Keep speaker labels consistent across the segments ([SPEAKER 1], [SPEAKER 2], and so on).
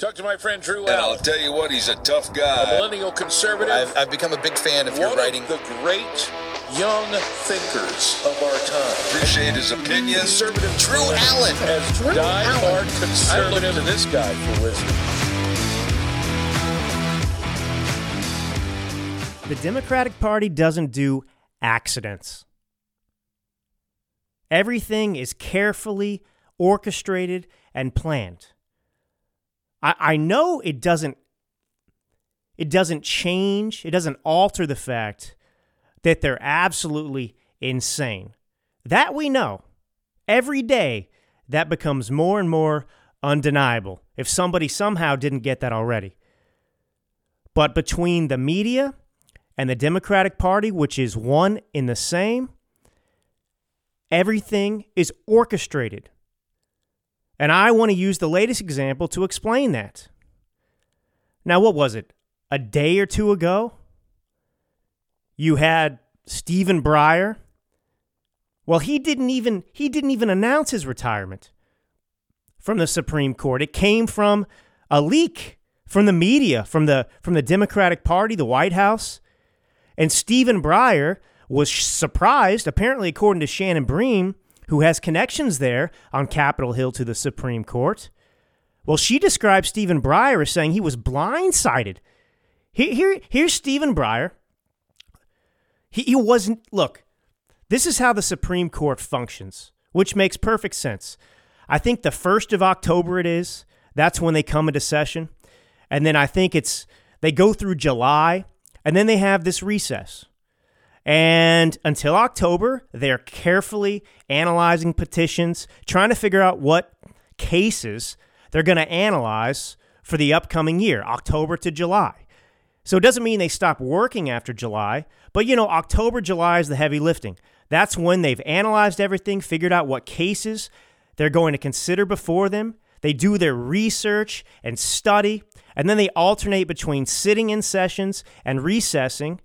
[SPEAKER 1] Talk to my friend Drew
[SPEAKER 2] And I'll tell you what, he's a tough guy.
[SPEAKER 1] a millennial conservative.
[SPEAKER 3] I've, I've become a big fan of your writing.
[SPEAKER 1] of the great young thinkers of our time.
[SPEAKER 2] Appreciate his opinion.
[SPEAKER 1] Conservative
[SPEAKER 3] Drew Allen.
[SPEAKER 1] as
[SPEAKER 3] Drew
[SPEAKER 1] die-hard
[SPEAKER 3] Allen.
[SPEAKER 1] conservative. I look to this guy for wisdom.
[SPEAKER 4] The Democratic Party doesn't do accidents. Everything is carefully orchestrated and planned. I, I know it doesn't it doesn't change, it doesn't alter the fact that they're absolutely insane. That we know. Every day that becomes more and more undeniable if somebody somehow didn't get that already. But between the media and the Democratic Party, which is one in the same, everything is orchestrated. And I want to use the latest example to explain that. Now, what was it? A day or two ago, you had Stephen Breyer. Well, he didn't even he didn't even announce his retirement from the Supreme Court. It came from a leak from the media, from the from the Democratic Party, the White House. And Stephen Breyer was surprised, apparently, according to Shannon Bream, who has connections there on Capitol Hill to the Supreme Court. Well, she described Stephen Breyer as saying he was blindsided. Here, here, here's Stephen Breyer. He, he wasn't, look, this is how the Supreme Court functions, which makes perfect sense. I think the 1st of October it is. That's when they come into session. And then I think it's, they go through July, and then they have this recess. And until October, they're carefully analyzing petitions, trying to figure out what cases they're going to analyze for the upcoming year, October to July. So it doesn't mean they stop working after July, but you know, October, July is the heavy lifting. That's when they've analyzed everything, figured out what cases they're going to consider before them. They do their research and study, and then they alternate between sitting in sessions and recessing,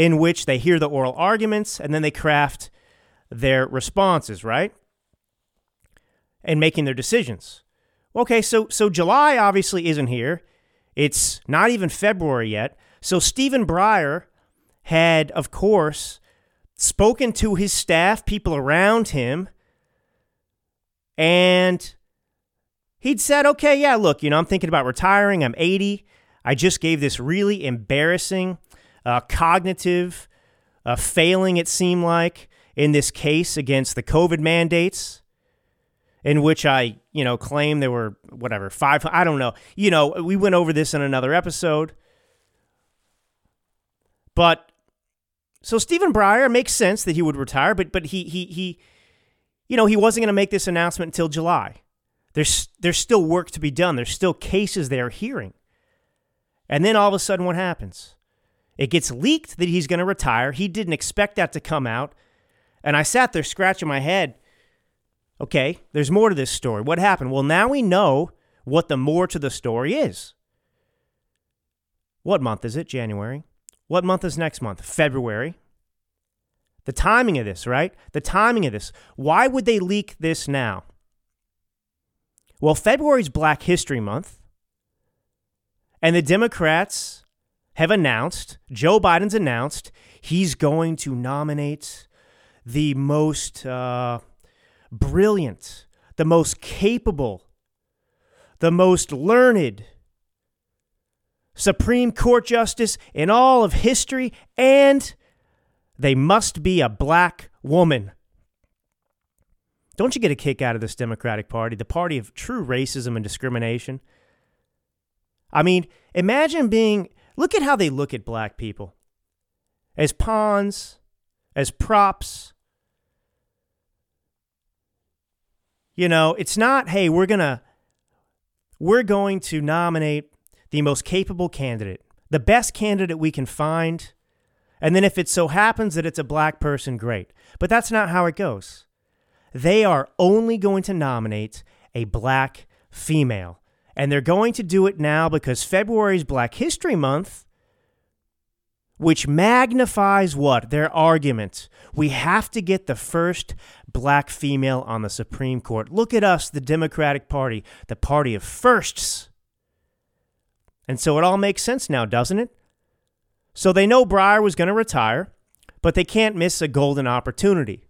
[SPEAKER 4] in which they hear the oral arguments and then they craft their responses, right? And making their decisions. Okay, so so July obviously isn't here. It's not even February yet. So Stephen Breyer had, of course, spoken to his staff, people around him, and he'd said, okay, yeah, look, you know, I'm thinking about retiring. I'm 80. I just gave this really embarrassing uh, cognitive uh, failing, it seemed like, in this case against the COVID mandates, in which I, you know, claim there were, whatever, five, I don't know. You know, we went over this in another episode. But so Stephen Breyer makes sense that he would retire, but but he he he you know, he wasn't going to make this announcement until July. There's there's still work to be done. There's still cases they are hearing. And then all of a sudden what happens? It gets leaked that he's going to retire. He didn't expect that to come out. And I sat there scratching my head. Okay, there's more to this story. What happened? Well, now we know what the more to the story is. What month is it? January. What month is next month? February. The timing of this, right? The timing of this. Why would they leak this now? Well, February's Black History Month. And the Democrats have announced, Joe Biden's announced, he's going to nominate the most uh, brilliant, the most capable, the most learned Supreme Court justice in all of history, and they must be a black woman. Don't you get a kick out of this Democratic Party, the party of true racism and discrimination? I mean, imagine being, look at how they look at black people as pawns, as props. You know, it's not, hey, we're going to, we're going to nominate the most capable candidate, the best candidate we can find. And then if it so happens that it's a black person, great. But that's not how it goes. They are only going to nominate a black female. And they're going to do it now because February is Black History Month, which magnifies what? Their argument. We have to get the first black female on the Supreme Court. Look at us, the Democratic Party, the party of firsts. And so it all makes sense now, doesn't it? So they know Breyer was going to retire, but they can't miss a golden opportunity.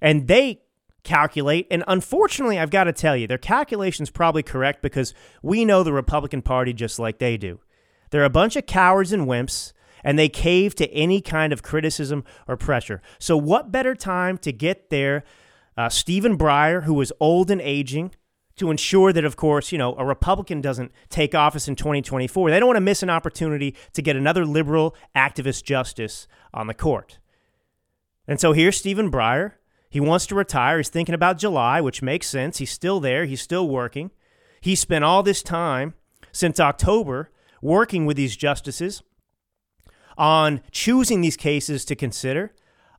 [SPEAKER 4] And they calculate, and unfortunately, I've got to tell you, their calculation's probably correct because we know the Republican Party just like they do. They're a bunch of cowards and wimps, and they cave to any kind of criticism or pressure. So, what better time to get there? Uh, Stephen Breyer, who is old and aging, to ensure that, of course, you know, a Republican doesn't take office in 2024. They don't want to miss an opportunity to get another liberal activist justice on the court. And so here's Stephen Breyer. He wants to retire. He's thinking about July, which makes sense. He's still there, he's still working. He spent all this time since October working with these justices on choosing these cases to consider,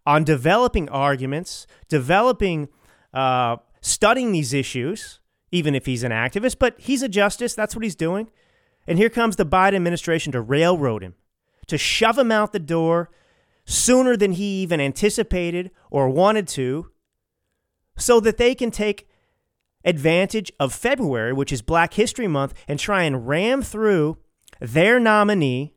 [SPEAKER 4] on developing arguments, developing, uh, studying these issues even if he's an activist, but he's a justice. That's what he's doing. And here comes the Biden administration to railroad him, to shove him out the door sooner than he even anticipated or wanted to, so that they can take advantage of February, which is Black History Month, and try and ram through their nominee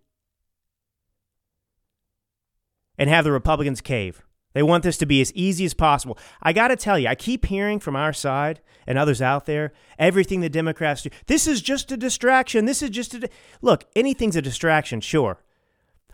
[SPEAKER 4] and have the Republicans cave. They want this to be as easy as possible. I got to tell you, I keep hearing from our side and others out there everything the Democrats do. This is just a distraction. This is just a. Di-. Look, anything's a distraction, sure.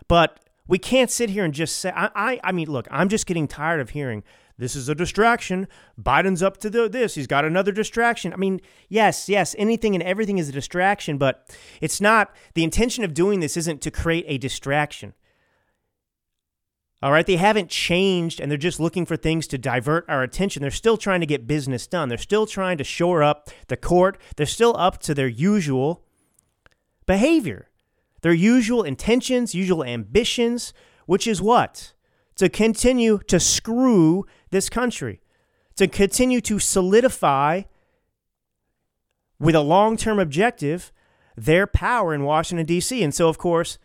[SPEAKER 4] But we can't sit here and just say, I, I, I mean, look, I'm just getting tired of hearing this is a distraction. Biden's up to the, this. He's got another distraction. I mean, yes, yes, anything and everything is a distraction, but it's not, the intention of doing this isn't to create a distraction. All right, they haven't changed and they're just looking for things to divert our attention. They're still trying to get business done. They're still trying to shore up the court. They're still up to their usual behavior, their usual intentions, usual ambitions, which is what? To continue to screw this country, to continue to solidify with a long term objective their power in Washington, D.C. And so, of course,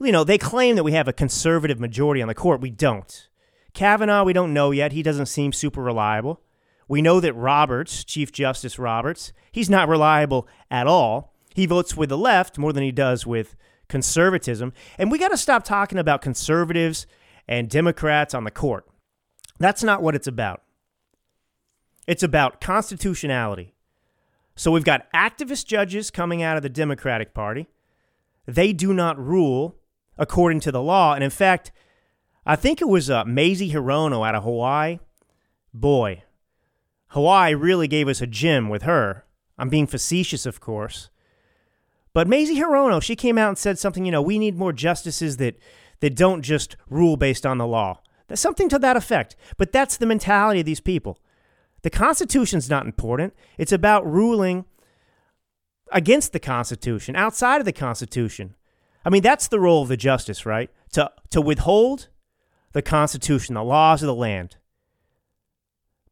[SPEAKER 4] you know, they claim that we have a conservative majority on the court. We don't. Kavanaugh, we don't know yet. He doesn't seem super reliable. We know that Roberts, Chief Justice Roberts, he's not reliable at all. He votes with the left more than he does with conservatism. And we got to stop talking about conservatives and Democrats on the court. That's not what it's about. It's about constitutionality. So we've got activist judges coming out of the Democratic Party. They do not rule according to the law. And in fact, I think it was uh, Mazie Hirono out of Hawaii. Boy, Hawaii really gave us a gym with her. I'm being facetious, of course. But Mazie Hirono, she came out and said something, you know, we need more justices that, that don't just rule based on the law. That's something to that effect. But that's the mentality of these people. The Constitution's not important. It's about ruling against the Constitution, outside of the Constitution. I mean, that's the role of the justice, right? To, to withhold the Constitution, the laws of the land.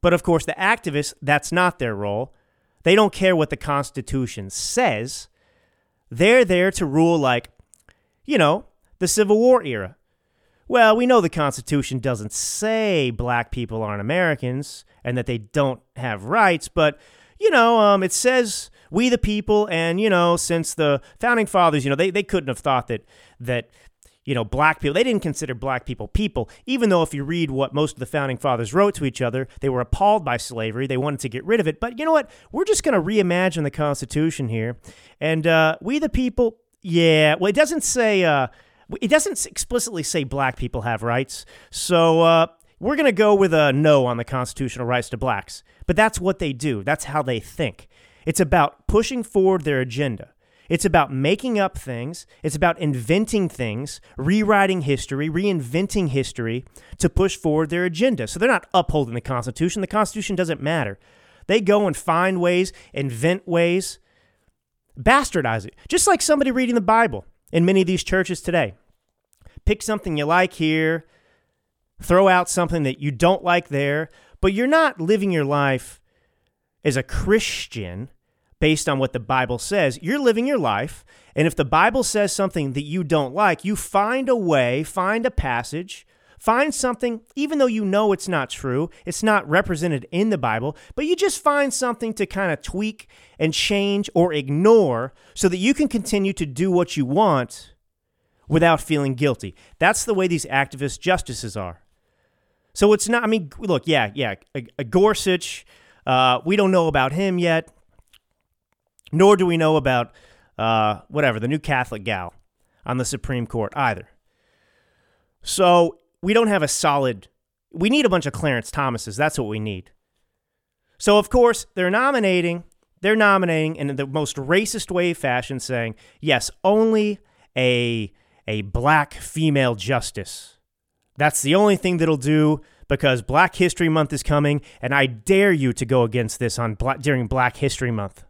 [SPEAKER 4] But of course, the activists, that's not their role. They don't care what the Constitution says. They're there to rule like, you know, the Civil War era. Well, we know the Constitution doesn't say black people aren't Americans and that they don't have rights, but, you know, um, it says we the people and you know since the founding fathers you know they, they couldn't have thought that that you know black people they didn't consider black people people even though if you read what most of the founding fathers wrote to each other they were appalled by slavery they wanted to get rid of it. But you know what? We're just going to reimagine the constitution here and uh, we the people yeah well it doesn't say uh, it doesn't explicitly say black people have rights. So uh, we're going to go with a no on the constitutional rights to blacks. But that's what they do. That's how they think. It's about pushing forward their agenda. It's about making up things. It's about inventing things, rewriting history, reinventing history to push forward their agenda. So they're not upholding the Constitution. The Constitution doesn't matter. They go and find ways, invent ways, bastardize it. Just like somebody reading the Bible in many of these churches today. Pick something you like here, throw out something that you don't like there, but you're not living your life as a Christian based on what the Bible says. You're living your life, and if the Bible says something that you don't like, you find a way, find a passage, Find something, even though you know it's not true, it's not represented in the Bible, but you just find something to kind of tweak and change or ignore so that you can continue to do what you want without feeling guilty. That's the way these activist justices are. So it's not, I mean, look, yeah, yeah, a, a Gorsuch, uh, we don't know about him yet, nor do we know about uh, whatever, the new Catholic gal on the Supreme Court either. So we don't have a solid. We need a bunch of Clarence Thomases. That's what we need. So of course they're nominating. They're nominating in the most racist way fashion, saying yes, only a a black female justice. That's the only thing that'll do because Black History Month is coming, and I dare you to go against this on black, during Black History Month.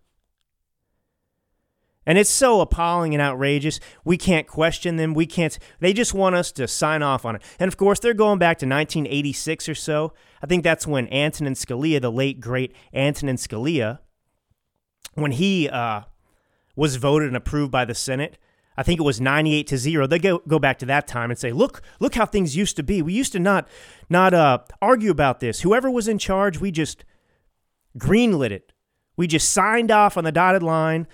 [SPEAKER 4] And it's so appalling and outrageous. We can't question them. We can't. They just want us to sign off on it. And of course, they're going back to 1986 or so. I think that's when Antonin Scalia, the late great Antonin Scalia, when he uh, was voted and approved by the Senate. I think it was 98 to 0. They go, go back to that time and say, look, look how things used to be. We used to not, not uh, argue about this. Whoever was in charge, we just greenlit it. We just signed off on the dotted line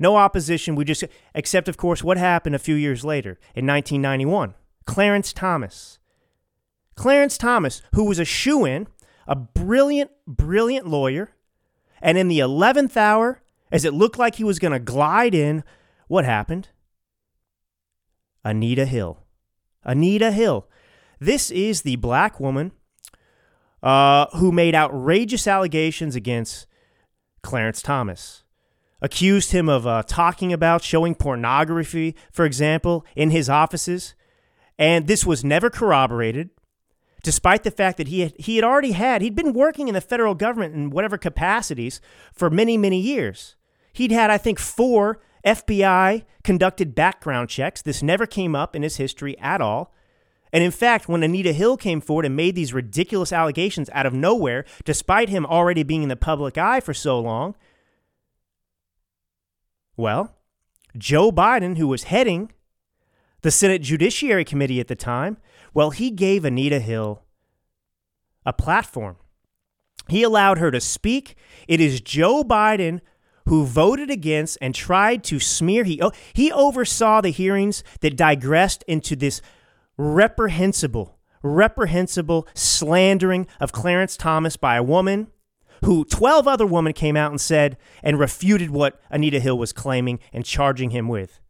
[SPEAKER 4] no opposition. We just, except, of course, what happened a few years later in 1991? Clarence Thomas. Clarence Thomas, who was a shoe in, a brilliant, brilliant lawyer, and in the 11th hour, as it looked like he was going to glide in, what happened? Anita Hill. Anita Hill. This is the black woman uh, who made outrageous allegations against Clarence Thomas accused him of uh, talking about showing pornography, for example, in his offices. And this was never corroborated, despite the fact that he had, he had already had, he'd been working in the federal government in whatever capacities for many, many years. He'd had, I think, four FBI conducted background checks. This never came up in his history at all. And in fact, when Anita Hill came forward and made these ridiculous allegations out of nowhere, despite him already being in the public eye for so long, well, Joe Biden, who was heading the Senate Judiciary Committee at the time, well, he gave Anita Hill a platform. He allowed her to speak. It is Joe Biden who voted against and tried to smear. He, oh, he oversaw the hearings that digressed into this reprehensible, reprehensible slandering of Clarence Thomas by a woman who 12 other women came out and said and refuted what Anita Hill was claiming and charging him with.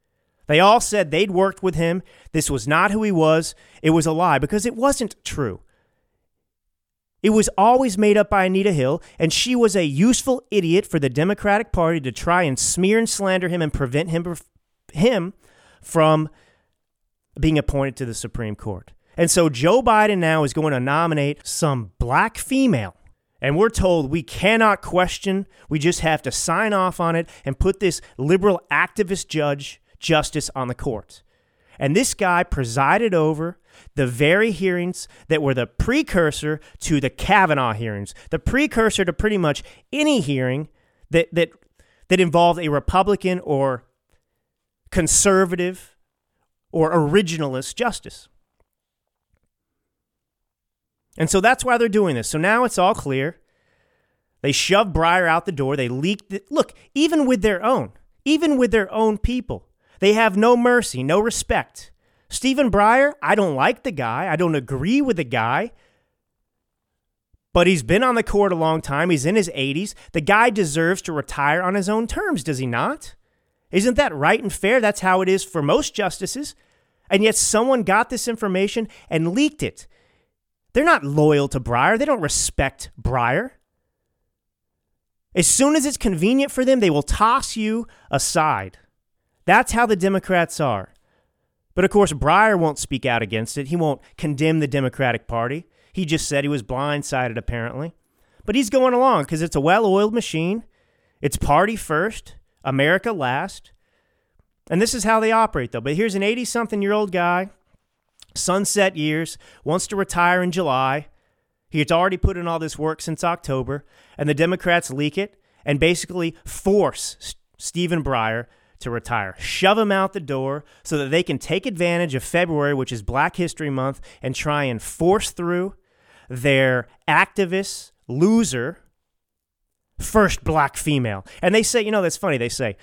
[SPEAKER 4] They all said they'd worked with him. This was not who he was. It was a lie because it wasn't true. It was always made up by Anita Hill, and she was a useful idiot for the Democratic Party to try and smear and slander him and prevent him, him from being appointed to the Supreme Court. And so Joe Biden now is going to nominate some black female and we're told we cannot question, we just have to sign off on it and put this liberal activist judge justice on the court. And this guy presided over the very hearings that were the precursor to the Kavanaugh hearings, the precursor to pretty much any hearing that, that, that involved a Republican or conservative or originalist justice. And so that's why they're doing this. So now it's all clear. They shove Breyer out the door. They leaked it. Look, even with their own, even with their own people, they have no mercy, no respect. Stephen Breyer, I don't like the guy. I don't agree with the guy. But he's been on the court a long time. He's in his 80s. The guy deserves to retire on his own terms, does he not? Isn't that right and fair? That's how it is for most justices. And yet someone got this information and leaked it. They're not loyal to Breyer. They don't respect Breyer. As soon as it's convenient for them, they will toss you aside. That's how the Democrats are. But of course, Breyer won't speak out against it. He won't condemn the Democratic Party. He just said he was blindsided, apparently. But he's going along because it's a well oiled machine. It's party first, America last. And this is how they operate, though. But here's an 80 something year old guy sunset years, wants to retire in July. He had already put in all this work since October, and the Democrats leak it and basically force Stephen Breyer to retire. Shove him out the door so that they can take advantage of February, which is Black History Month, and try and force through their activist loser first black female. And they say, you know, that's funny. They say,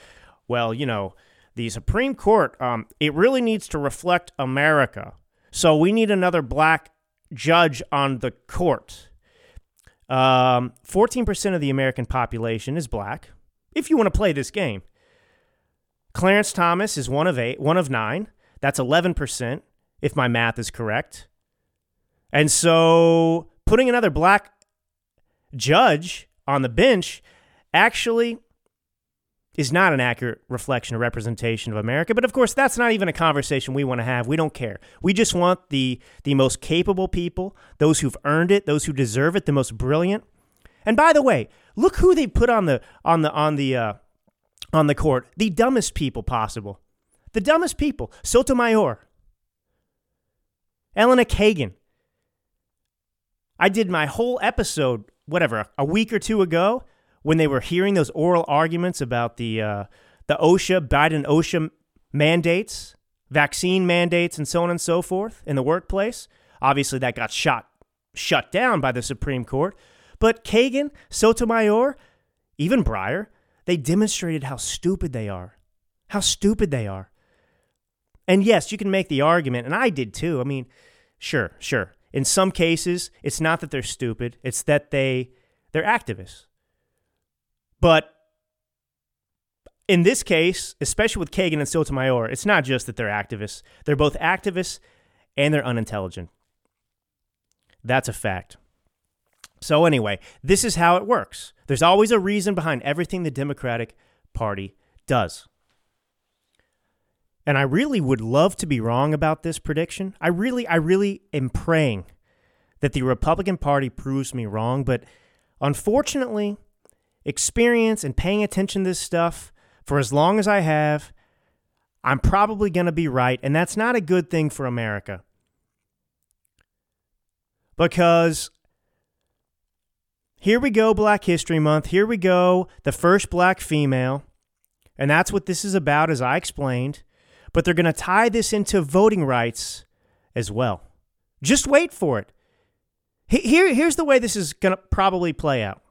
[SPEAKER 4] well, you know, the Supreme Court, um, it really needs to reflect America. So we need another black judge on the court. Um, 14% of the American population is black. If you want to play this game, Clarence Thomas is one of eight, one of nine. That's 11%, if my math is correct. And so putting another black judge on the bench actually is not an accurate reflection or representation of America. But of course, that's not even a conversation we want to have. We don't care. We just want the the most capable people, those who've earned it, those who deserve it, the most brilliant. And by the way, look who they put on the on the on the uh, on the court. The dumbest people possible. The dumbest people. Sotomayor. Elena Kagan. I did my whole episode, whatever, a week or two ago when they were hearing those oral arguments about the uh, the OSHA Biden OSHA mandates, vaccine mandates, and so on and so forth in the workplace. Obviously, that got shot shut down by the Supreme Court. But Kagan, Sotomayor, even Breyer, they demonstrated how stupid they are. How stupid they are. And yes, you can make the argument, and I did too. I mean, sure, sure. In some cases, it's not that they're stupid, it's that they they're activists. But in this case, especially with Kagan and Sotomayor, it's not just that they're activists. They're both activists and they're unintelligent. That's a fact. So, anyway, this is how it works. There's always a reason behind everything the Democratic Party does. And I really would love to be wrong about this prediction. I really, I really am praying that the Republican Party proves me wrong. But unfortunately, experience and paying attention to this stuff for as long as I have, I'm probably going to be right. And that's not a good thing for America. Because here we go, Black History Month. Here we go, the first black female. And that's what this is about, as I explained. But they're going to tie this into voting rights as well. Just wait for it. Here, here's the way this is going to probably play out.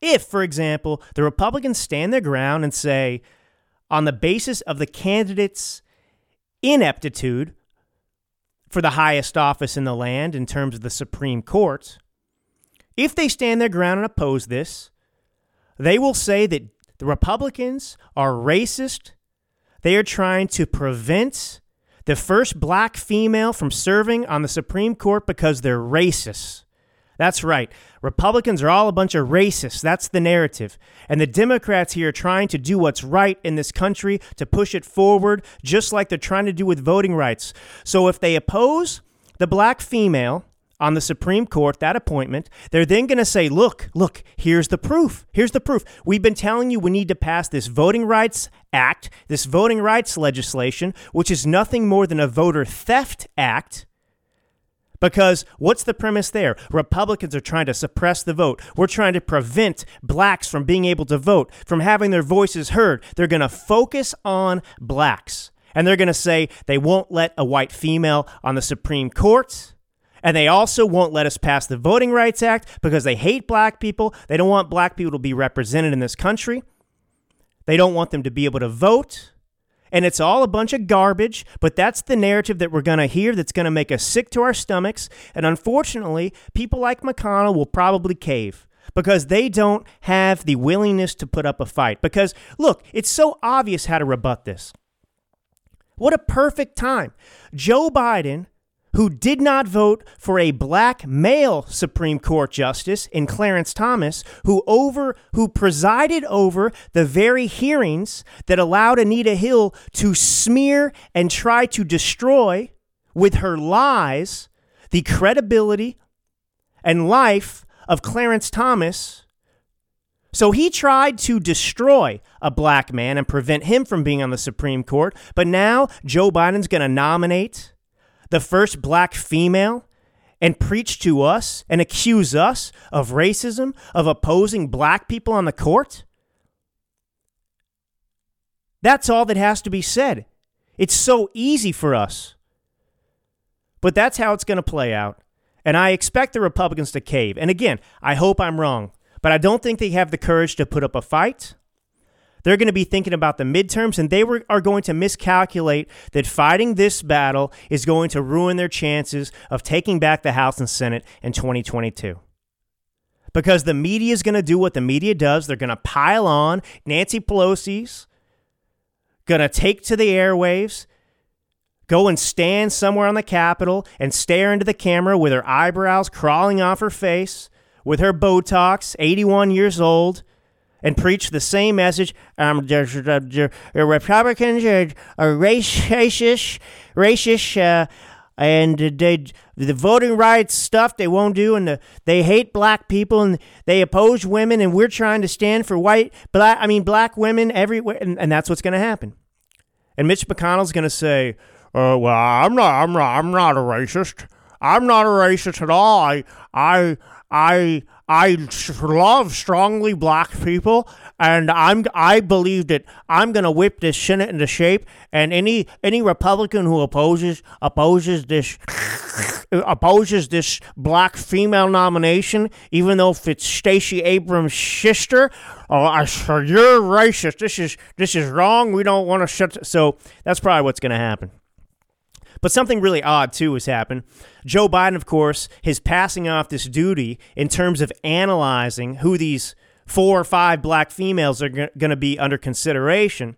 [SPEAKER 4] If, for example, the Republicans stand their ground and say, on the basis of the candidate's ineptitude for the highest office in the land in terms of the Supreme Court, if they stand their ground and oppose this, they will say that the Republicans are racist. They are trying to prevent the first black female from serving on the Supreme Court because they're racist. That's right. Republicans are all a bunch of racists. That's the narrative. And the Democrats here are trying to do what's right in this country to push it forward, just like they're trying to do with voting rights. So if they oppose the black female on the Supreme Court, that appointment, they're then going to say, look, look, here's the proof. Here's the proof. We've been telling you we need to pass this Voting Rights Act, this voting rights legislation, which is nothing more than a voter theft act because what's the premise there? Republicans are trying to suppress the vote. We're trying to prevent blacks from being able to vote, from having their voices heard. They're going to focus on blacks. And they're going to say they won't let a white female on the Supreme Court. And they also won't let us pass the Voting Rights Act because they hate black people. They don't want black people to be represented in this country. They don't want them to be able to vote and it's all a bunch of garbage, but that's the narrative that we're going to hear that's going to make us sick to our stomachs. And unfortunately, people like McConnell will probably cave because they don't have the willingness to put up a fight. Because, look, it's so obvious how to rebut this. What a perfect time. Joe Biden who did not vote for a black male Supreme Court justice in Clarence Thomas, who over who presided over the very hearings that allowed Anita Hill to smear and try to destroy with her lies the credibility and life of Clarence Thomas. So he tried to destroy a black man and prevent him from being on the Supreme Court, but now Joe Biden's going to nominate the first black female, and preach to us and accuse us of racism, of opposing black people on the court? That's all that has to be said. It's so easy for us. But that's how it's going to play out. And I expect the Republicans to cave. And again, I hope I'm wrong, but I don't think they have the courage to put up a fight. They're going to be thinking about the midterms, and they were, are going to miscalculate that fighting this battle is going to ruin their chances of taking back the House and Senate in 2022 because the media is going to do what the media does. They're going to pile on. Nancy Pelosi's going to take to the airwaves, go and stand somewhere on the Capitol and stare into the camera with her eyebrows crawling off her face, with her Botox, 81 years old, and preach the same message. Um, Republicans are, are racist, racist, uh, and they the voting rights stuff they won't do, and the, they hate black people and they oppose women, and we're trying to stand for white, black, I mean black women everywhere, and, and that's what's going to happen. And Mitch McConnell's going to say, uh, "Well, I'm not, I'm not, I'm not a racist. I'm not a racist at all. I, I, I." I love strongly black people, and I'm I believe that I'm gonna whip this Senate into shape. And any any Republican who opposes opposes this opposes this black female nomination, even though if it's Stacey Abrams' sister, oh, I, you're racist. This is this is wrong. We don't want to shut. So that's probably what's gonna happen. But something really odd, too, has happened. Joe Biden, of course, is passing off this duty in terms of analyzing who these four or five black females are going to be under consideration.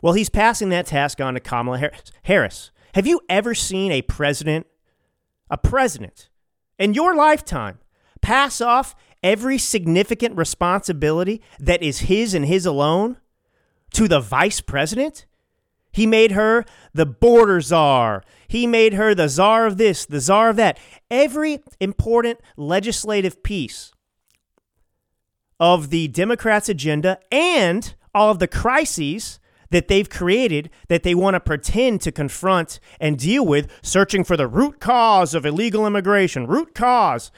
[SPEAKER 4] Well, he's passing that task on to Kamala Harris. Have you ever seen a president, a president, in your lifetime pass off every significant responsibility that is his and his alone to the vice president? He made her the border czar. He made her the czar of this, the czar of that. Every important legislative piece of the Democrats' agenda and all of the crises that they've created that they want to pretend to confront and deal with, searching for the root cause of illegal immigration, root cause.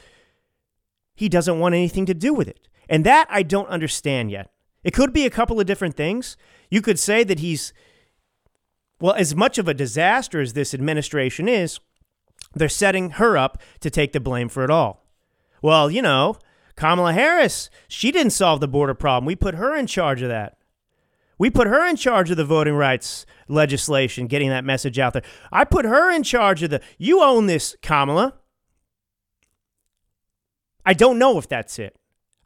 [SPEAKER 4] He doesn't want anything to do with it. And that I don't understand yet. It could be a couple of different things. You could say that he's well, as much of a disaster as this administration is, they're setting her up to take the blame for it all. Well, you know, Kamala Harris, she didn't solve the border problem. We put her in charge of that. We put her in charge of the voting rights legislation, getting that message out there. I put her in charge of the, you own this, Kamala. I don't know if that's it.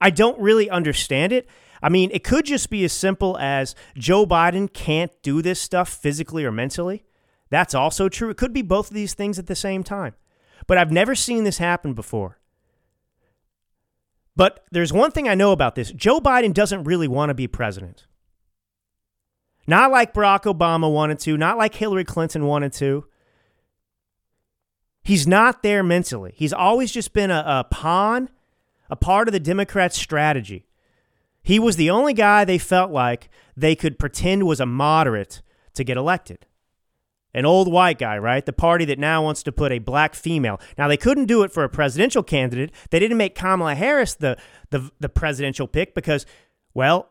[SPEAKER 4] I don't really understand it. I mean, it could just be as simple as Joe Biden can't do this stuff physically or mentally. That's also true. It could be both of these things at the same time. But I've never seen this happen before. But there's one thing I know about this Joe Biden doesn't really want to be president. Not like Barack Obama wanted to, not like Hillary Clinton wanted to. He's not there mentally. He's always just been a, a pawn, a part of the Democrats' strategy. He was the only guy they felt like they could pretend was a moderate to get elected. An old white guy, right? The party that now wants to put a black female. Now, they couldn't do it for a presidential candidate. They didn't make Kamala Harris the, the, the presidential pick because, well,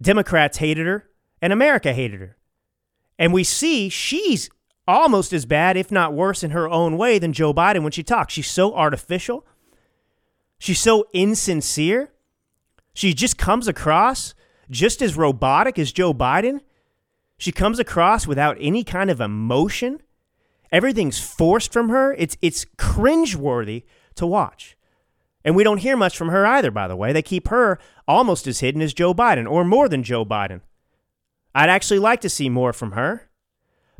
[SPEAKER 4] Democrats hated her and America hated her. And we see she's almost as bad, if not worse, in her own way than Joe Biden when she talks. She's so artificial. She's so insincere. She just comes across just as robotic as Joe Biden. She comes across without any kind of emotion. Everything's forced from her. It's it's cringeworthy to watch. And we don't hear much from her either, by the way. They keep her almost as hidden as Joe Biden, or more than Joe Biden. I'd actually like to see more from her.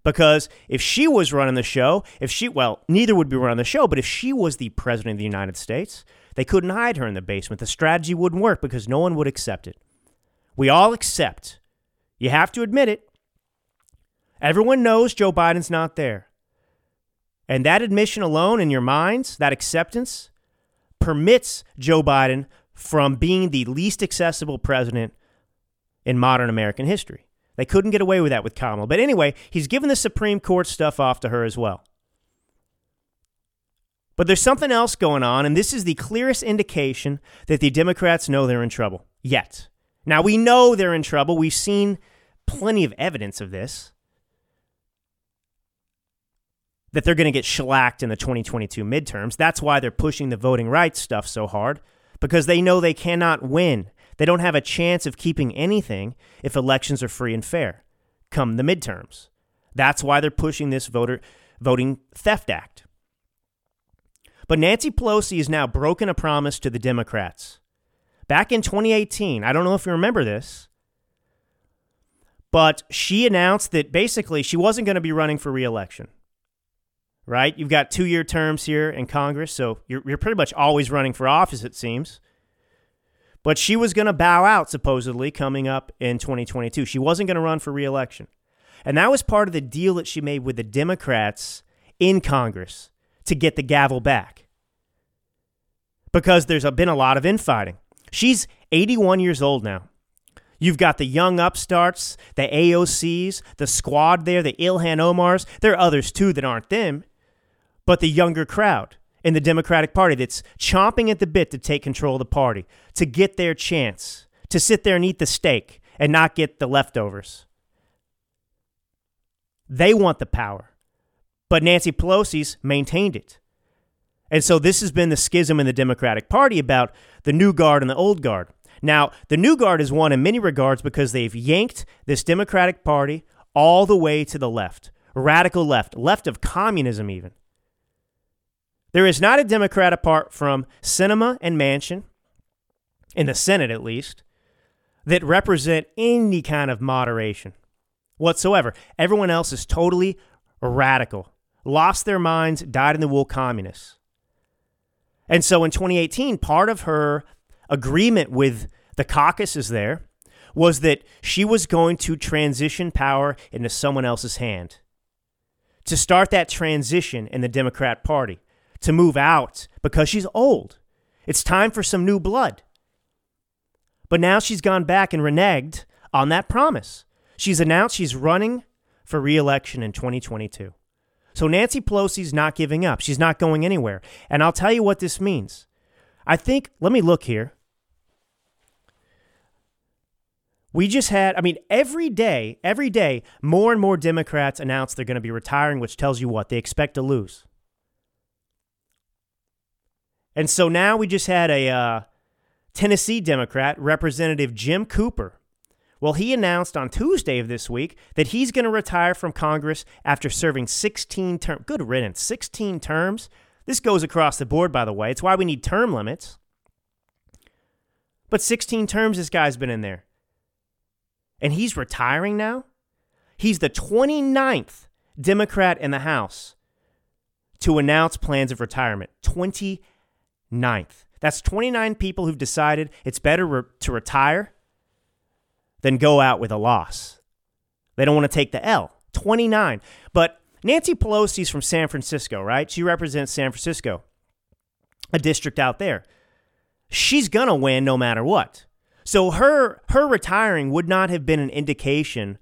[SPEAKER 4] Because if she was running the show, if she, well, neither would be running the show, but if she was the president of the United States, they couldn't hide her in the basement. The strategy wouldn't work because no one would accept it. We all accept. You have to admit it. Everyone knows Joe Biden's not there. And that admission alone in your minds, that acceptance, permits Joe Biden from being the least accessible president in modern American history. They couldn't get away with that with Kamala. But anyway, he's given the Supreme Court stuff off to her as well. But there's something else going on, and this is the clearest indication that the Democrats know they're in trouble. Yet. Now, we know they're in trouble. We've seen plenty of evidence of this that they're going to get shellacked in the 2022 midterms. That's why they're pushing the voting rights stuff so hard because they know they cannot win. They don't have a chance of keeping anything if elections are free and fair come the midterms. That's why they're pushing this voter voting theft act. But Nancy Pelosi has now broken a promise to the Democrats. Back in 2018, I don't know if you remember this, but she announced that basically she wasn't going to be running for reelection right? You've got two year terms here in Congress, so you're, you're pretty much always running for office, it seems. But she was going to bow out, supposedly, coming up in 2022. She wasn't going to run for reelection. And that was part of the deal that she made with the Democrats in Congress to get the gavel back. Because there's been a lot of infighting. She's 81 years old now. You've got the young upstarts, the AOCs, the squad there, the Ilhan Omars. There are others too that aren't them but the younger crowd in the Democratic Party that's chomping at the bit to take control of the party, to get their chance, to sit there and eat the steak and not get the leftovers. They want the power, but Nancy Pelosi's maintained it. And so this has been the schism in the Democratic Party about the new guard and the old guard. Now, the new guard has won in many regards because they've yanked this Democratic Party all the way to the left, radical left, left of communism, even. There is not a Democrat apart from Sinema and Manchin, in the Senate at least, that represent any kind of moderation whatsoever. Everyone else is totally radical, lost their minds, died in the wool communists. And so in 2018, part of her agreement with the caucuses there was that she was going to transition power into someone else's hand. To start that transition in the Democrat Party to move out because she's old. It's time for some new blood. But now she's gone back and reneged on that promise. She's announced she's running for reelection in 2022. So Nancy Pelosi's not giving up. She's not going anywhere. And I'll tell you what this means. I think, let me look here. We just had, I mean, every day, every day, more and more Democrats announce they're going to be retiring, which tells you what? They expect to lose. And so now we just had a uh, Tennessee Democrat, Representative Jim Cooper. Well, he announced on Tuesday of this week that he's going to retire from Congress after serving 16 terms. Good riddance, 16 terms. This goes across the board, by the way. It's why we need term limits. But 16 terms this guy's been in there. And he's retiring now? He's the 29th Democrat in the House to announce plans of retirement. 29 ninth. That's 29 people who've decided it's better re- to retire than go out with a loss. They don't want to take the L. 29. But Nancy Pelosi's from San Francisco, right? She represents San Francisco, a district out there. She's going to win no matter what. So her her retiring would not have been an indication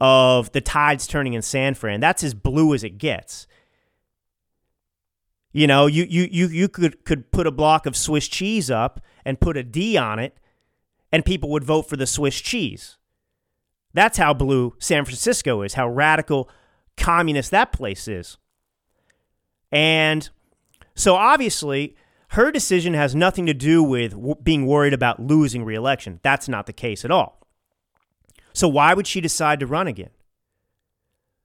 [SPEAKER 4] of the tides turning in San Fran. That's as blue as it gets. You know, you you you you could could put a block of Swiss cheese up and put a D on it, and people would vote for the Swiss cheese. That's how blue San Francisco is, how radical communist that place is. And so obviously, her decision has nothing to do with w- being worried about losing reelection. That's not the case at all. So why would she decide to run again?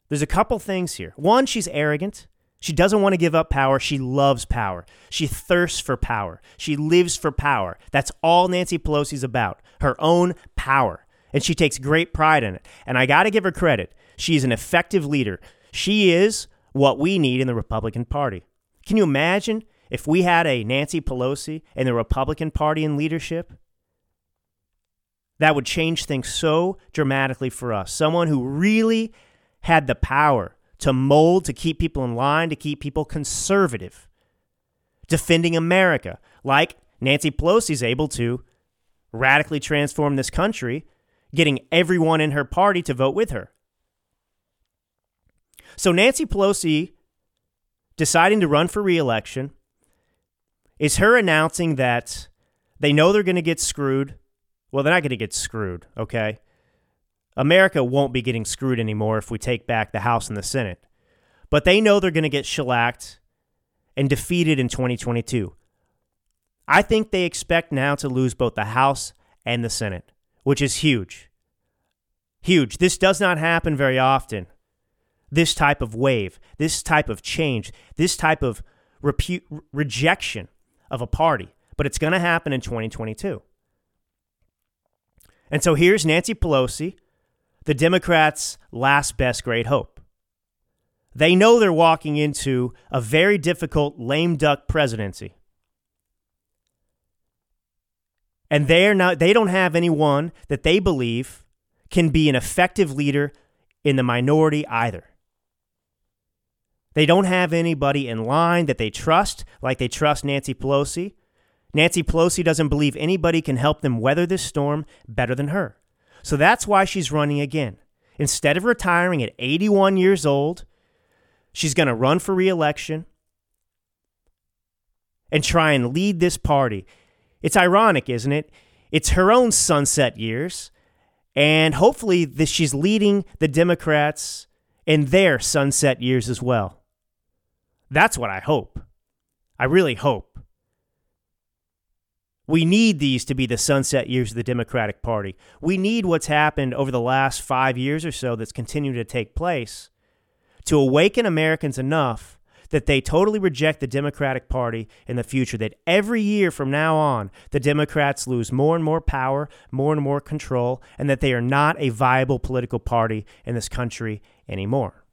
[SPEAKER 4] There's a couple things here. One, she's arrogant. She doesn't want to give up power. She loves power. She thirsts for power. She lives for power. That's all Nancy Pelosi's about her own power. And she takes great pride in it. And I got to give her credit. She's an effective leader. She is what we need in the Republican Party. Can you imagine if we had a Nancy Pelosi in the Republican Party in leadership? That would change things so dramatically for us. Someone who really had the power to mold, to keep people in line, to keep people conservative, defending America, like Nancy Pelosi is able to radically transform this country, getting everyone in her party to vote with her. So Nancy Pelosi deciding to run for reelection is her announcing that they know they're going to get screwed. Well, they're not going to get screwed, okay? America won't be getting screwed anymore if we take back the House and the Senate. But they know they're going to get shellacked and defeated in 2022. I think they expect now to lose both the House and the Senate, which is huge. Huge. This does not happen very often. This type of wave, this type of change, this type of repu- rejection of a party. But it's going to happen in 2022. And so here's Nancy Pelosi, the Democrats' last best great hope. They know they're walking into a very difficult lame duck presidency. And they're not they don't have anyone that they believe can be an effective leader in the minority either. They don't have anybody in line that they trust, like they trust Nancy Pelosi. Nancy Pelosi doesn't believe anybody can help them weather this storm better than her. So that's why she's running again. Instead of retiring at 81 years old, she's going to run for reelection and try and lead this party. It's ironic, isn't it? It's her own sunset years, and hopefully she's leading the Democrats in their sunset years as well. That's what I hope. I really hope. We need these to be the sunset years of the Democratic Party. We need what's happened over the last five years or so that's continued to take place to awaken Americans enough that they totally reject the Democratic Party in the future. That every year from now on, the Democrats lose more and more power, more and more control, and that they are not a viable political party in this country anymore.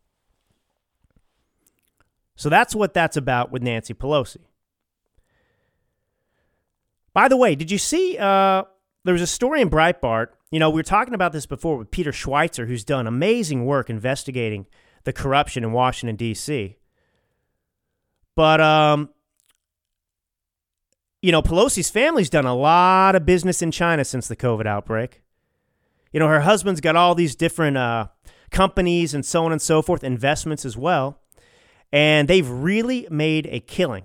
[SPEAKER 4] So that's what that's about with Nancy Pelosi. By the way, did you see? Uh, there was a story in Breitbart. You know, we were talking about this before with Peter Schweizer, who's done amazing work investigating the corruption in Washington, D.C. But, um, you know, Pelosi's family's done a lot of business in China since the COVID outbreak. You know, her husband's got all these different uh, companies and so on and so forth, investments as well. And they've really made a killing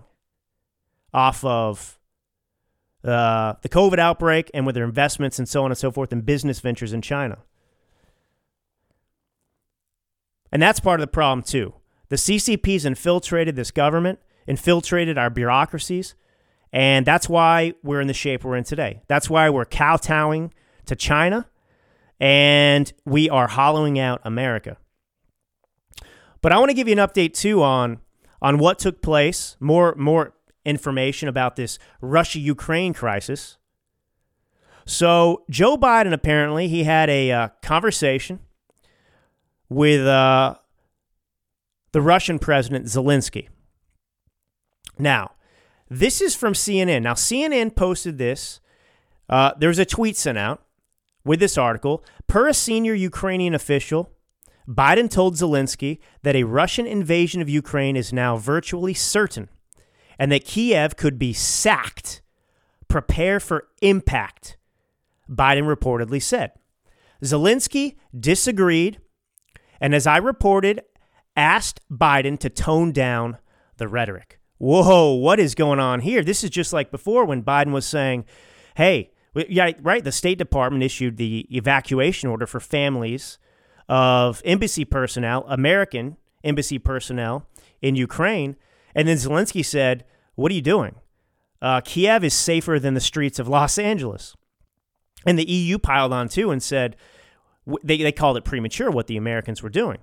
[SPEAKER 4] off of uh, the COVID outbreak and with their investments and so on and so forth in business ventures in China. And that's part of the problem, too. The CCP's infiltrated this government, infiltrated our bureaucracies, and that's why we're in the shape we're in today. That's why we're kowtowing to China and we are hollowing out America. But I want to give you an update too on on what took place, more more information about this Russia Ukraine crisis. So, Joe Biden apparently he had a uh, conversation with uh, the Russian president Zelensky. Now, this is from CNN. Now, CNN posted this. Uh, there's a tweet sent out with this article. Per a senior Ukrainian official, Biden told Zelensky that a Russian invasion of Ukraine is now virtually certain and that Kiev could be sacked. Prepare for impact, Biden reportedly said. Zelensky disagreed, and as I reported, asked Biden to tone down the rhetoric. Whoa, what is going on here? This is just like before when Biden was saying, hey, yeah, right, the State Department issued the evacuation order for families of embassy personnel, American embassy personnel in Ukraine and then Zelensky said, What are you doing? Uh, Kiev is safer than the streets of Los Angeles. And the EU piled on too and said, they, they called it premature what the Americans were doing.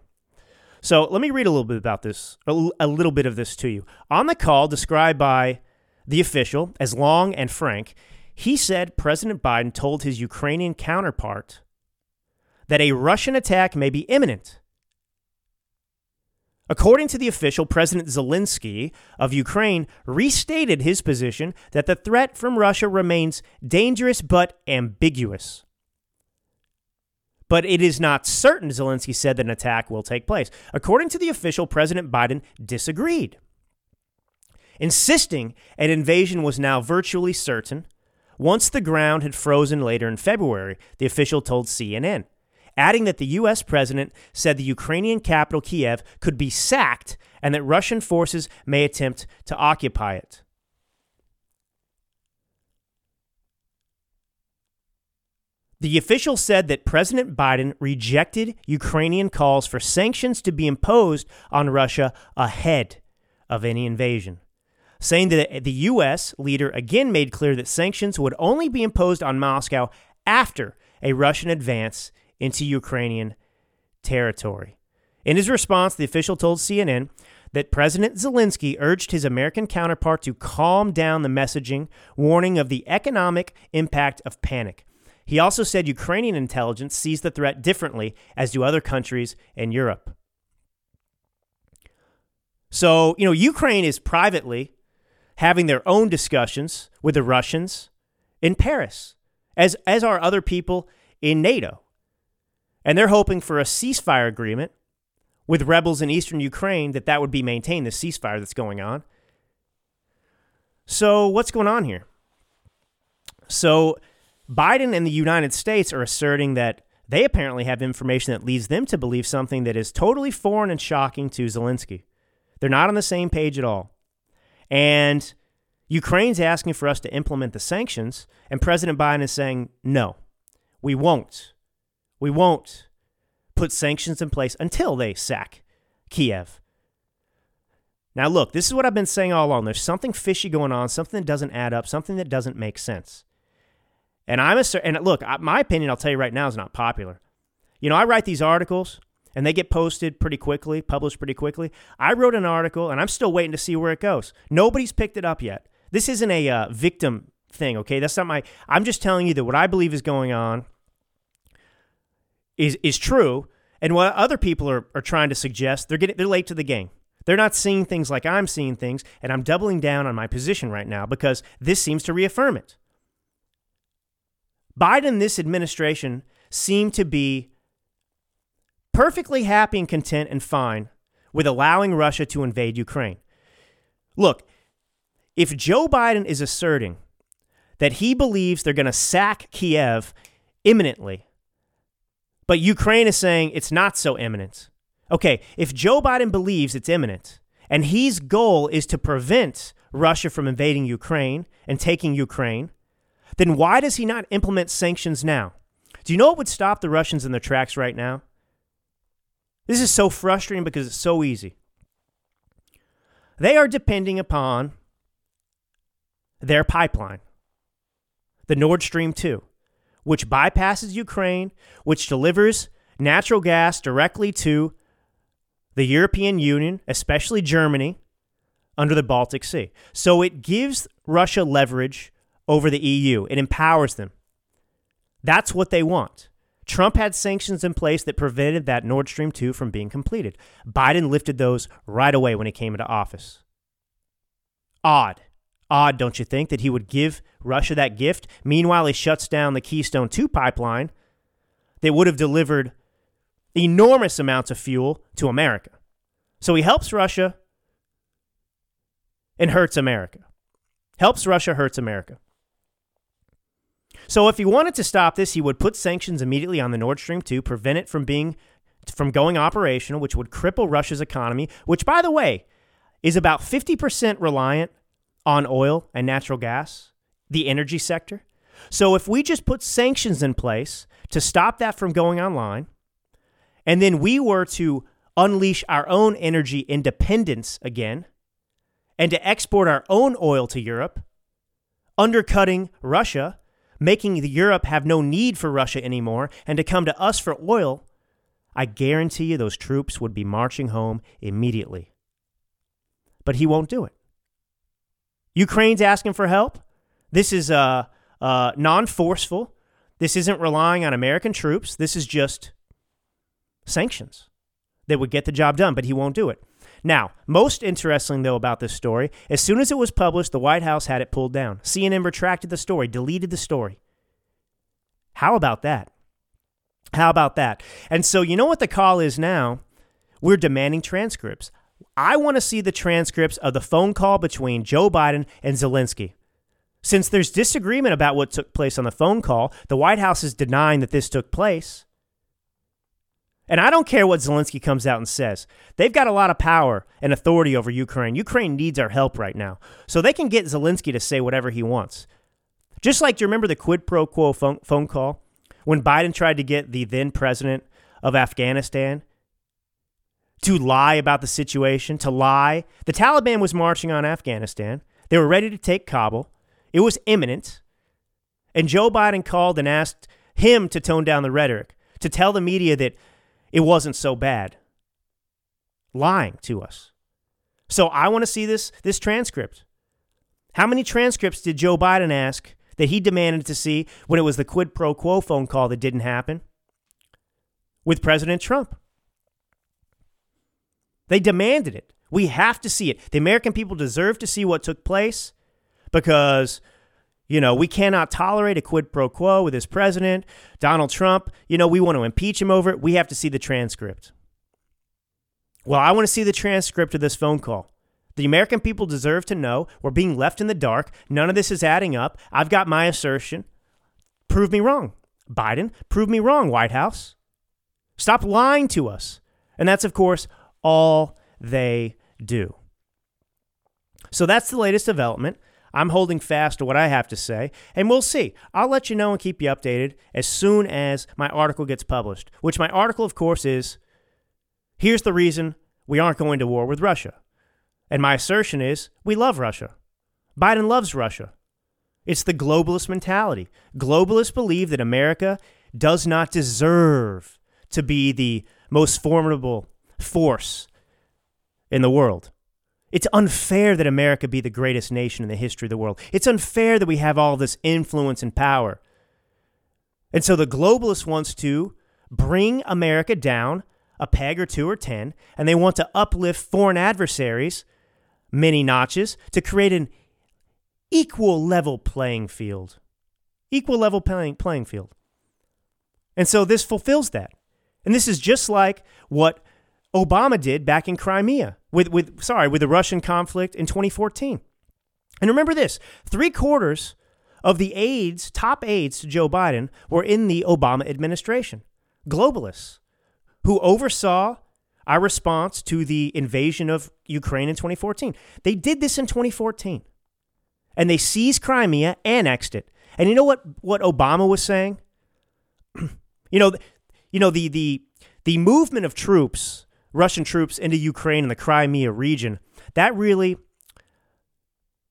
[SPEAKER 4] So let me read a little bit about this, a little bit of this to you. On the call, described by the official as long and frank, he said President Biden told his Ukrainian counterpart that a Russian attack may be imminent According to the official, President Zelensky of Ukraine restated his position that the threat from Russia remains dangerous but ambiguous. But it is not certain, Zelensky said, that an attack will take place. According to the official, President Biden disagreed, insisting an invasion was now virtually certain once the ground had frozen later in February, the official told CNN adding that the U.S. president said the Ukrainian capital, Kiev, could be sacked and that Russian forces may attempt to occupy it. The official said that President Biden rejected Ukrainian calls for sanctions to be imposed on Russia ahead of any invasion, saying that the U.S. leader again made clear that sanctions would only be imposed on Moscow after a Russian advance into Ukrainian territory. In his response, the official told CNN that President Zelensky urged his American counterpart to calm down the messaging, warning of the economic impact of panic. He also said Ukrainian intelligence sees the threat differently, as do other countries in Europe. So, you know, Ukraine is privately having their own discussions with the Russians in Paris, as, as are other people in NATO. And they're hoping for a ceasefire agreement with rebels in eastern Ukraine that that would be maintained, the ceasefire that's going on. So, what's going on here? So, Biden and the United States are asserting that they apparently have information that leads them to believe something that is totally foreign and shocking to Zelensky. They're not on the same page at all. And Ukraine's asking for us to implement the sanctions, and President Biden is saying, no, we won't. We won't put sanctions in place until they sack Kiev. Now, look, this is what I've been saying all along. There's something fishy going on, something that doesn't add up, something that doesn't make sense. And I'm a and look, my opinion, I'll tell you right now, is not popular. You know, I write these articles and they get posted pretty quickly, published pretty quickly. I wrote an article and I'm still waiting to see where it goes. Nobody's picked it up yet. This isn't a uh, victim thing, okay? That's not my. I'm just telling you that what I believe is going on is is true, and what other people are, are trying to suggest, they're getting they're late to the game. They're not seeing things like I'm seeing things, and I'm doubling down on my position right now because this seems to reaffirm it. Biden, this administration, seem to be perfectly happy and content and fine with allowing Russia to invade Ukraine. Look, if Joe Biden is asserting that he believes they're going to sack Kiev imminently, but Ukraine is saying it's not so imminent. Okay, if Joe Biden believes it's imminent and his goal is to prevent Russia from invading Ukraine and taking Ukraine, then why does he not implement sanctions now? Do you know what would stop the Russians in their tracks right now? This is so frustrating because it's so easy. They are depending upon their pipeline, the Nord Stream 2 which bypasses Ukraine, which delivers natural gas directly to the European Union, especially Germany, under the Baltic Sea. So it gives Russia leverage over the EU, it empowers them. That's what they want. Trump had sanctions in place that prevented that Nord Stream 2 from being completed. Biden lifted those right away when he came into office. Odd odd, don't you think, that he would give Russia that gift? Meanwhile, he shuts down the Keystone 2 pipeline that would have delivered enormous amounts of fuel to America. So he helps Russia and hurts America. Helps Russia, hurts America. So if he wanted to stop this, he would put sanctions immediately on the Nord Stream 2, prevent it from being from going operational, which would cripple Russia's economy, which by the way, is about 50% reliant on oil and natural gas, the energy sector. So if we just put sanctions in place to stop that from going online, and then we were to unleash our own energy independence again, and to export our own oil to Europe, undercutting Russia, making Europe have no need for Russia anymore, and to come to us for oil, I guarantee you those troops would be marching home immediately. But he won't do it. Ukraine's asking for help. This is uh, uh, non forceful. This isn't relying on American troops. This is just sanctions that would get the job done, but he won't do it. Now, most interesting, though, about this story, as soon as it was published, the White House had it pulled down. CNN retracted the story, deleted the story. How about that? How about that? And so, you know what the call is now? We're demanding transcripts. I want to see the transcripts of the phone call between Joe Biden and Zelensky. Since there's disagreement about what took place on the phone call, the White House is denying that this took place. And I don't care what Zelensky comes out and says. They've got a lot of power and authority over Ukraine. Ukraine needs our help right now. So they can get Zelensky to say whatever he wants. Just like, do you remember the quid pro quo phone, phone call when Biden tried to get the then president of Afghanistan to lie about the situation, to lie. The Taliban was marching on Afghanistan. They were ready to take Kabul. It was imminent. And Joe Biden called and asked him to tone down the rhetoric, to tell the media that it wasn't so bad. Lying to us. So I want to see this, this transcript. How many transcripts did Joe Biden ask that he demanded to see when it was the quid pro quo phone call that didn't happen with President Trump? They demanded it. We have to see it. The American people deserve to see what took place because, you know, we cannot tolerate a quid pro quo with this president, Donald Trump. You know, we want to impeach him over it. We have to see the transcript. Well, I want to see the transcript of this phone call. The American people deserve to know we're being left in the dark. None of this is adding up. I've got my assertion. Prove me wrong. Biden, prove me wrong, White House. Stop lying to us. And that's, of course, all they do. So that's the latest development. I'm holding fast to what I have to say, and we'll see. I'll let you know and keep you updated as soon as my article gets published, which my article, of course, is Here's the reason we aren't going to war with Russia. And my assertion is we love Russia. Biden loves Russia. It's the globalist mentality. Globalists believe that America does not deserve to be the most formidable force in the world. It's unfair that America be the greatest nation in the history of the world. It's unfair that we have all this influence and power. And so the globalist wants to bring America down a peg or two or 10, and they want to uplift foreign adversaries many notches to create an equal level playing field. Equal level playing, playing field. And so this fulfills that. And this is just like what Obama did back in Crimea with, with sorry, with the Russian conflict in 2014. And remember this three quarters of the aides, top aides to Joe Biden, were in the Obama administration. Globalists who oversaw our response to the invasion of Ukraine in 2014. They did this in 2014. And they seized Crimea, annexed it. And you know what, what Obama was saying? you know, you know the, the, the movement of troops, Russian troops into Ukraine and the Crimea region, that really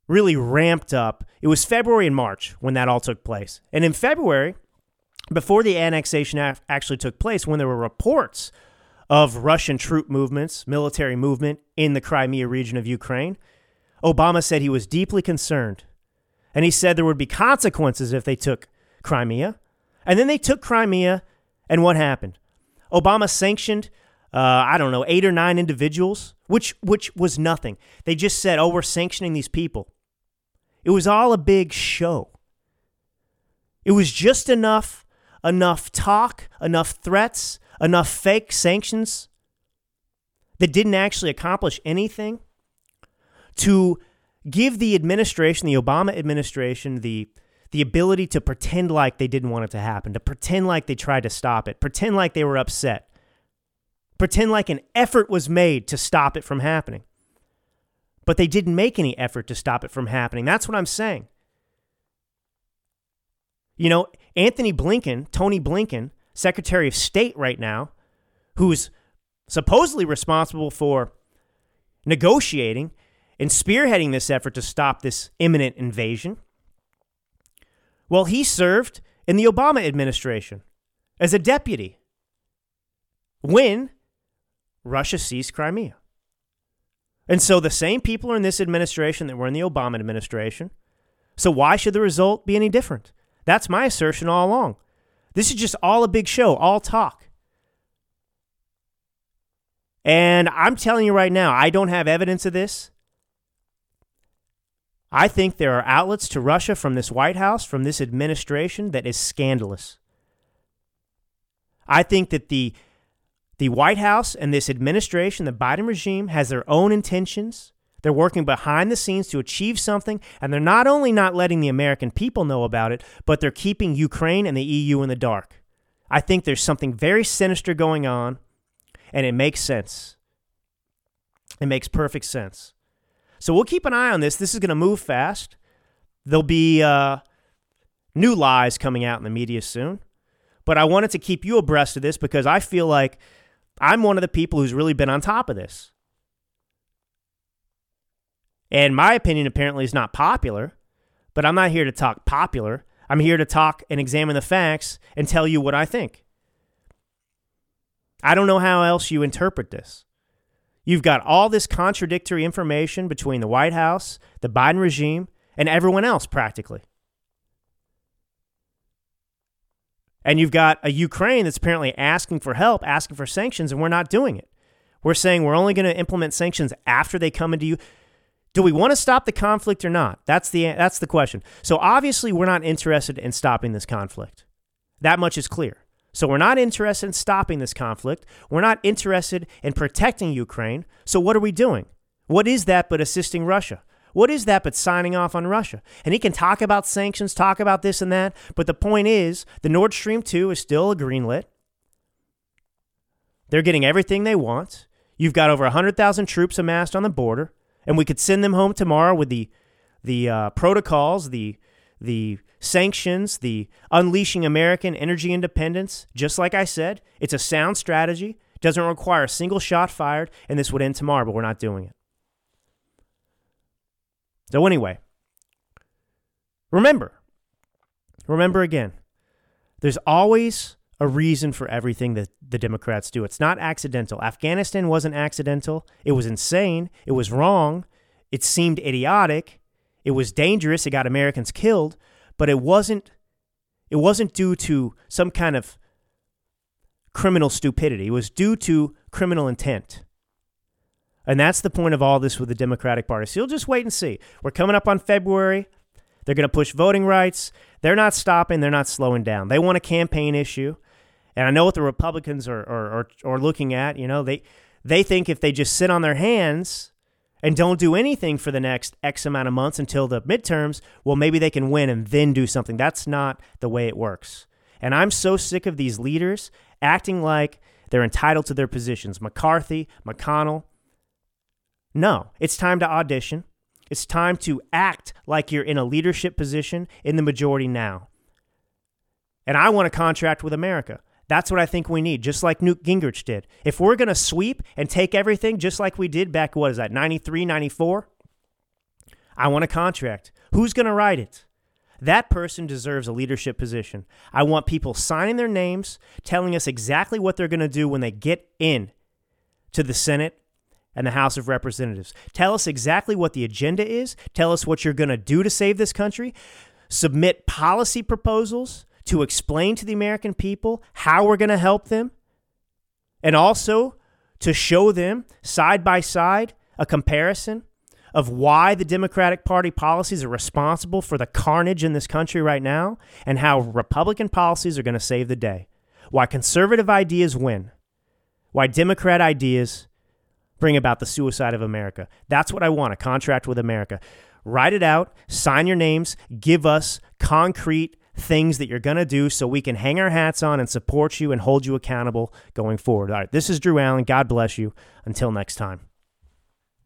[SPEAKER 4] really ramped up. It was February and March when that all took place. And in February, before the annexation actually took place, when there were reports of Russian troop movements, military movement in the Crimea region of Ukraine, Obama said he was deeply concerned. And he said there would be consequences if they took Crimea. And then they took Crimea, and what happened? Obama sanctioned, uh, I don't know, eight or nine individuals, which, which was nothing. They just said, oh, we're sanctioning these people. It was all a big show. It was just enough enough talk, enough threats, enough fake sanctions that didn't actually accomplish anything to give the administration, the Obama administration, the the ability to pretend like they didn't want it to happen, to pretend like they tried to stop it, pretend like they were upset, pretend like an effort was made to stop it from happening. But they didn't make any effort to stop it from happening. That's what I'm saying. You know, Antony Blinken, Tony Blinken, Secretary of State right now, who's supposedly responsible for negotiating and spearheading this effort to stop this imminent invasion. Well, he served in the Obama administration as a deputy when Russia seized Crimea. And so the same people are in this administration that were in the Obama administration. So why should the result be any different? That's my assertion all along. This is just all a big show, all talk. And I'm telling you right now, I don't have evidence of this. I think there are outlets to Russia from this White House, from this administration, that is scandalous. I think that the the White House and this administration, the Biden regime, has their own intentions they're working behind the scenes to achieve something, and they're not only not letting the American people know about it, but they're keeping Ukraine and the EU in the dark. I think there's something very sinister going on, and it makes sense. It makes perfect sense. So we'll keep an eye on this. This is going to move fast. There'll be uh, new lies coming out in the media soon. But I wanted to keep you abreast of this because I feel like I'm one of the people who's really been on top of this. And my opinion apparently is not popular, but I'm not here to talk popular. I'm here to talk and examine the facts and tell you what I think. I don't know how else you interpret this. You've got all this contradictory information between the White House, the Biden regime, and everyone else practically. And you've got a Ukraine that's apparently asking for help, asking for sanctions, and we're not doing it. We're saying we're only going to implement sanctions after they come into you. Do we want to stop the conflict or not? That's the that's the question. So obviously we're not interested in stopping this conflict. That much is clear. So we're not interested in stopping this conflict. We're not interested in protecting Ukraine. So what are we doing? What is that but assisting Russia? What is that but signing off on Russia? And he can talk about sanctions, talk about this and that, but the point is the Nord Stream 2 is still a greenlit. They're getting everything they want. You've got over 100,000 troops amassed on the border, and we could send them home tomorrow with the the uh, protocols, the the sanctions, the unleashing American energy independence. Just like I said, it's a sound strategy. Doesn't require a single shot fired, and this would end tomorrow, but we're not doing it. So, anyway, remember, remember again, there's always a reason for everything that the Democrats do. It's not accidental. Afghanistan wasn't accidental. It was insane. It was wrong. It seemed idiotic. It was dangerous. It got Americans killed, but it wasn't it wasn't due to some kind of criminal stupidity. It was due to criminal intent. And that's the point of all this with the Democratic Party. So you'll just wait and see. We're coming up on February. They're going to push voting rights. They're not stopping. They're not slowing down. They want a campaign issue. And I know what the Republicans are, are, are, are looking at. You know, they, they think if they just sit on their hands and don't do anything for the next X amount of months until the midterms, well, maybe they can win and then do something. That's not the way it works. And I'm so sick of these leaders acting like they're entitled to their positions. McCarthy, McConnell, no, it's time to audition. It's time to act like you're in a leadership position in the majority now. And I want a contract with America. That's what I think we need, just like Newt Gingrich did. If we're going to sweep and take everything, just like we did back, what is that, 93, 94? I want a contract. Who's going to write it? That person deserves a leadership position. I want people signing their names, telling us exactly what they're going to do when they get in to the Senate and the House of Representatives. Tell us exactly what the agenda is. Tell us what you're going to do to save this country. Submit policy proposals to explain to the American people how we're going to help them. And also to show them side by side a comparison of why the Democratic Party policies are responsible for the carnage in this country right now and how Republican policies are going to save the day. Why conservative ideas win. Why Democrat ideas bring about the suicide of America. That's what I want a contract with America. Write it out, sign your names, give us concrete things that you're going to do so we can hang our hats on and support you and hold you accountable going forward. All right, this is Drew Allen. God bless you. Until next time.